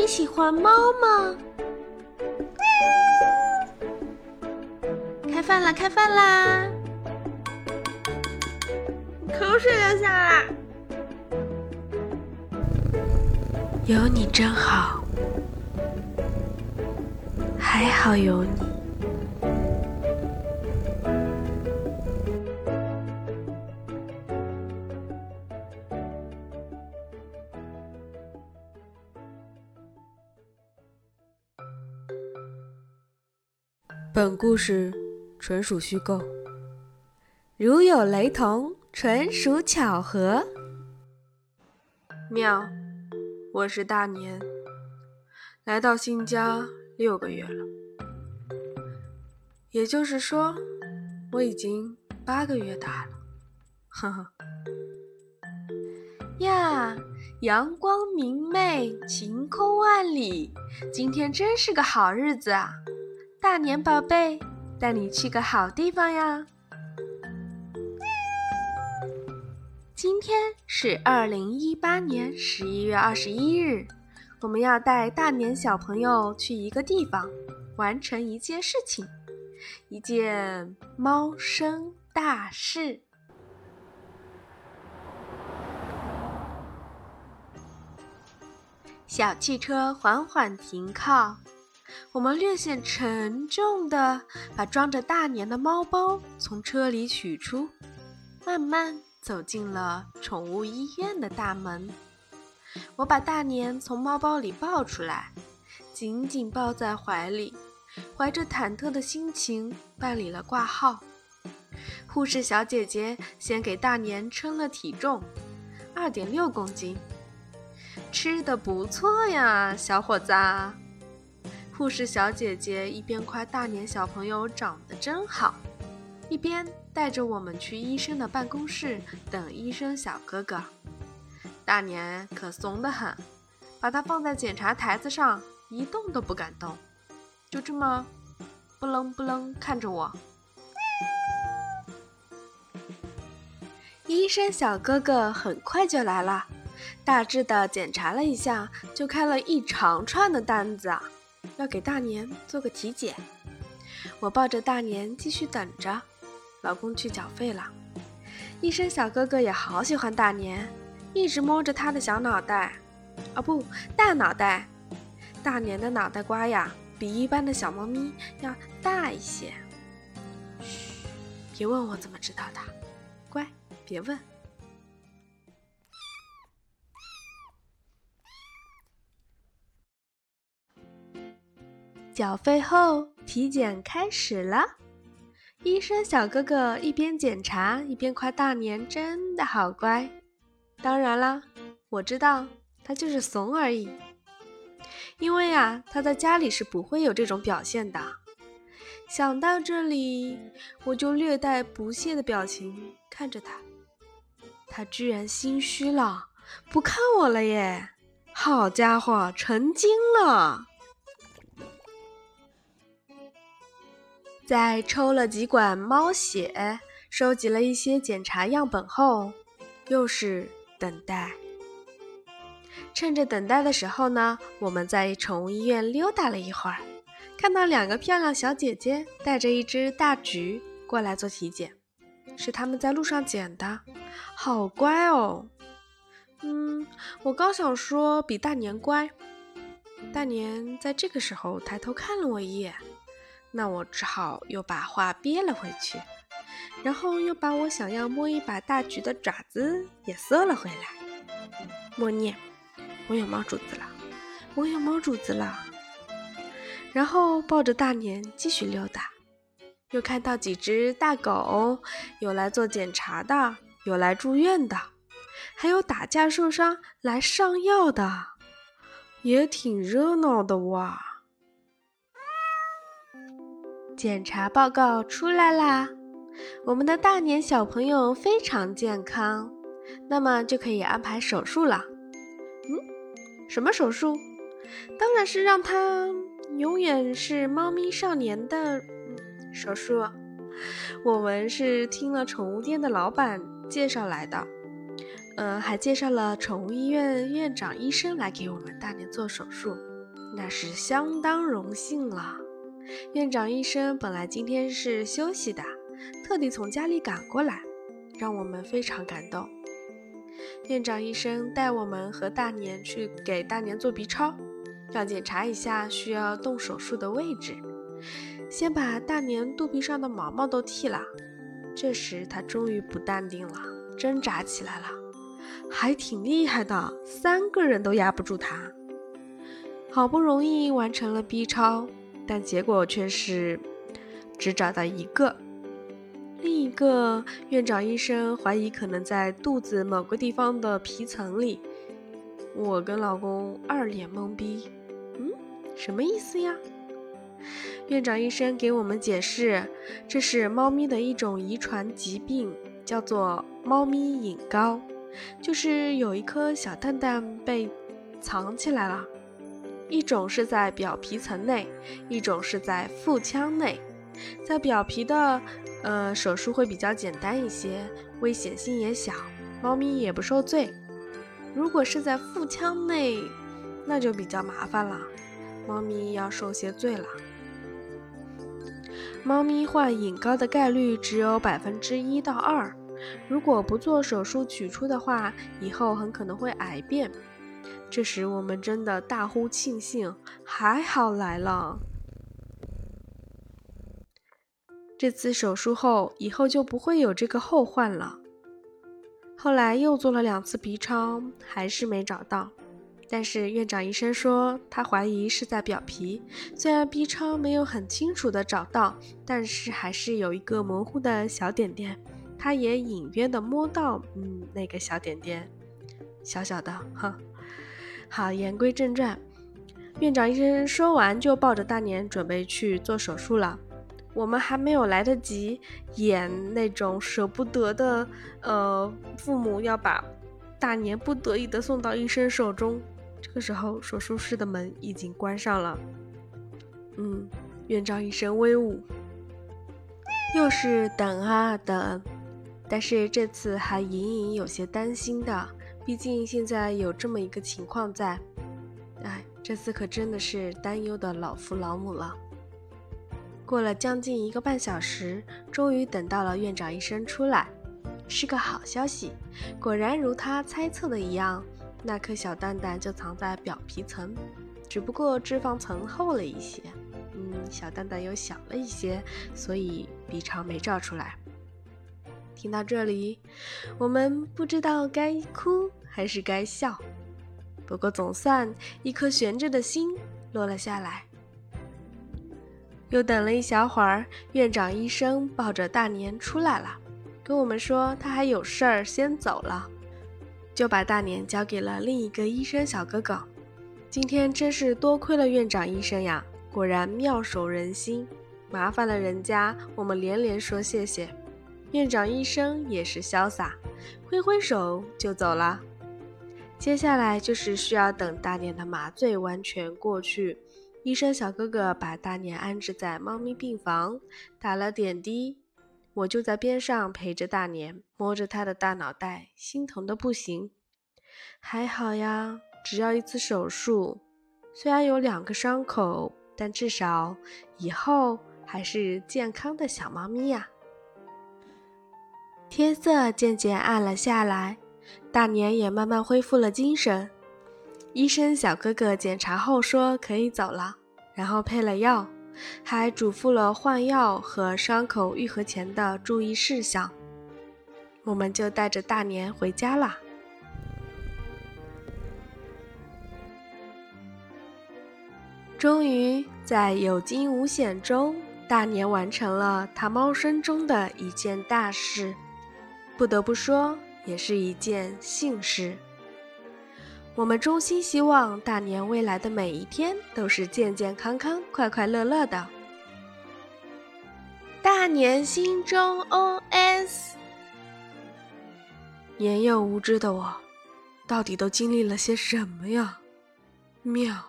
你喜欢猫吗？开饭啦！开饭啦！口水流下来。有你真好，还好有你。本故事纯属虚构，如有雷同，纯属巧合。妙，我是大年，来到新家六个月了，也就是说，我已经八个月大了。呵呵。呀，阳光明媚，晴空万里，今天真是个好日子啊！大年宝贝，带你去个好地方呀！今天是二零一八年十一月二十一日，我们要带大年小朋友去一个地方，完成一件事情，一件猫生大事。小汽车缓缓停靠。我们略显沉重地把装着大年的猫包从车里取出，慢慢走进了宠物医院的大门。我把大年从猫包里抱出来，紧紧抱在怀里，怀着忐忑的心情办理了挂号。护士小姐姐先给大年称了体重，二点六公斤，吃的不错呀，小伙子。护士小姐姐一边夸大年小朋友长得真好，一边带着我们去医生的办公室等医生小哥哥。大年可怂得很，把它放在检查台子上，一动都不敢动，就这么不楞不楞看着我。医生小哥哥很快就来了，大致的检查了一下，就开了一长串的单子。要给大年做个体检，我抱着大年继续等着。老公去缴费了，医生小哥哥也好喜欢大年，一直摸着他的小脑袋，啊不，大脑袋。大年的脑袋瓜呀，比一般的小猫咪要大一些。嘘，别问我怎么知道的，乖，别问。缴费后，体检开始了。医生小哥哥一边检查一边夸大年真的好乖。当然啦，我知道他就是怂而已。因为啊，他在家里是不会有这种表现的。想到这里，我就略带不屑的表情看着他。他居然心虚了，不看我了耶！好家伙，成精了！在抽了几管猫血，收集了一些检查样本后，又是等待。趁着等待的时候呢，我们在宠物医院溜达了一会儿，看到两个漂亮小姐姐带着一只大橘过来做体检，是他们在路上捡的，好乖哦。嗯，我刚想说比大年乖，大年在这个时候抬头看了我一眼。那我只好又把话憋了回去，然后又把我想要摸一把大橘的爪子也缩了回来，默念：“我有猫主子了，我有猫主子了。”然后抱着大年继续溜达，又看到几只大狗，有来做检查的，有来住院的，还有打架受伤来上药的，也挺热闹的哇。检查报告出来啦，我们的大年小朋友非常健康，那么就可以安排手术了。嗯，什么手术？当然是让他永远是猫咪少年的手术。我们是听了宠物店的老板介绍来的，嗯，还介绍了宠物医院院长医生来给我们大年做手术。那是相当荣幸了。院长医生本来今天是休息的，特地从家里赶过来，让我们非常感动。院长医生带我们和大年去给大年做 B 超，要检查一下需要动手术的位置，先把大年肚皮上的毛毛都剃了。这时他终于不淡定了，挣扎起来了，还挺厉害的，三个人都压不住他。好不容易完成了 B 超。但结果却是只找到一个，另一个院长医生怀疑可能在肚子某个地方的皮层里。我跟老公二脸懵逼，嗯，什么意思呀？院长医生给我们解释，这是猫咪的一种遗传疾病，叫做猫咪隐睾，就是有一颗小蛋蛋被藏起来了。一种是在表皮层内，一种是在腹腔内。在表皮的，呃，手术会比较简单一些，危险性也小，猫咪也不受罪。如果是在腹腔内，那就比较麻烦了，猫咪要受些罪了。猫咪患隐睾的概率只有百分之一到二，如果不做手术取出的话，以后很可能会癌变。这时我们真的大呼庆幸，还好来了。这次手术后，以后就不会有这个后患了。后来又做了两次 B 超，还是没找到。但是院长医生说，他怀疑是在表皮。虽然 B 超没有很清楚的找到，但是还是有一个模糊的小点点。他也隐约的摸到，嗯，那个小点点，小小的，哈。好，言归正传，院长医生说完就抱着大年准备去做手术了。我们还没有来得及演那种舍不得的，呃，父母要把大年不得已的送到医生手中。这个时候，手术室的门已经关上了。嗯，院长医生威武，又是等啊等，但是这次还隐隐有些担心的。毕竟现在有这么一个情况在，哎，这次可真的是担忧的老父老母了。过了将近一个半小时，终于等到了院长医生出来，是个好消息。果然如他猜测的一样，那颗小蛋蛋就藏在表皮层，只不过脂肪层厚了一些，嗯，小蛋蛋又小了一些，所以 B 超没照出来。听到这里，我们不知道该哭还是该笑，不过总算一颗悬着的心落了下来。又等了一小会儿，院长医生抱着大年出来了，跟我们说他还有事儿先走了，就把大年交给了另一个医生小哥哥。今天真是多亏了院长医生呀，果然妙手仁心，麻烦了人家，我们连连说谢谢。院长医生也是潇洒，挥挥手就走了。接下来就是需要等大年的麻醉完全过去，医生小哥哥把大年安置在猫咪病房，打了点滴，我就在边上陪着大年，摸着他的大脑袋，心疼的不行。还好呀，只要一次手术，虽然有两个伤口，但至少以后还是健康的小猫咪呀。天色渐渐暗了下来，大年也慢慢恢复了精神。医生小哥哥检查后说可以走了，然后配了药，还嘱咐了换药和伤口愈合前的注意事项。我们就带着大年回家啦。终于在有惊无险中，大年完成了他猫生中的一件大事。不得不说，也是一件幸事。我们衷心希望大年未来的每一天都是健健康康、快快乐乐的。大年心中 OS：年幼无知的我，到底都经历了些什么呀？妙。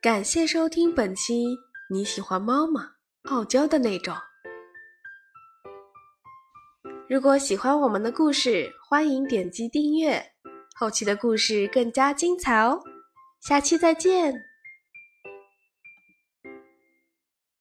感谢收听本期，你喜欢猫吗？傲娇的那种。如果喜欢我们的故事欢迎点击订阅后期的故事更加精彩哦。下期再见。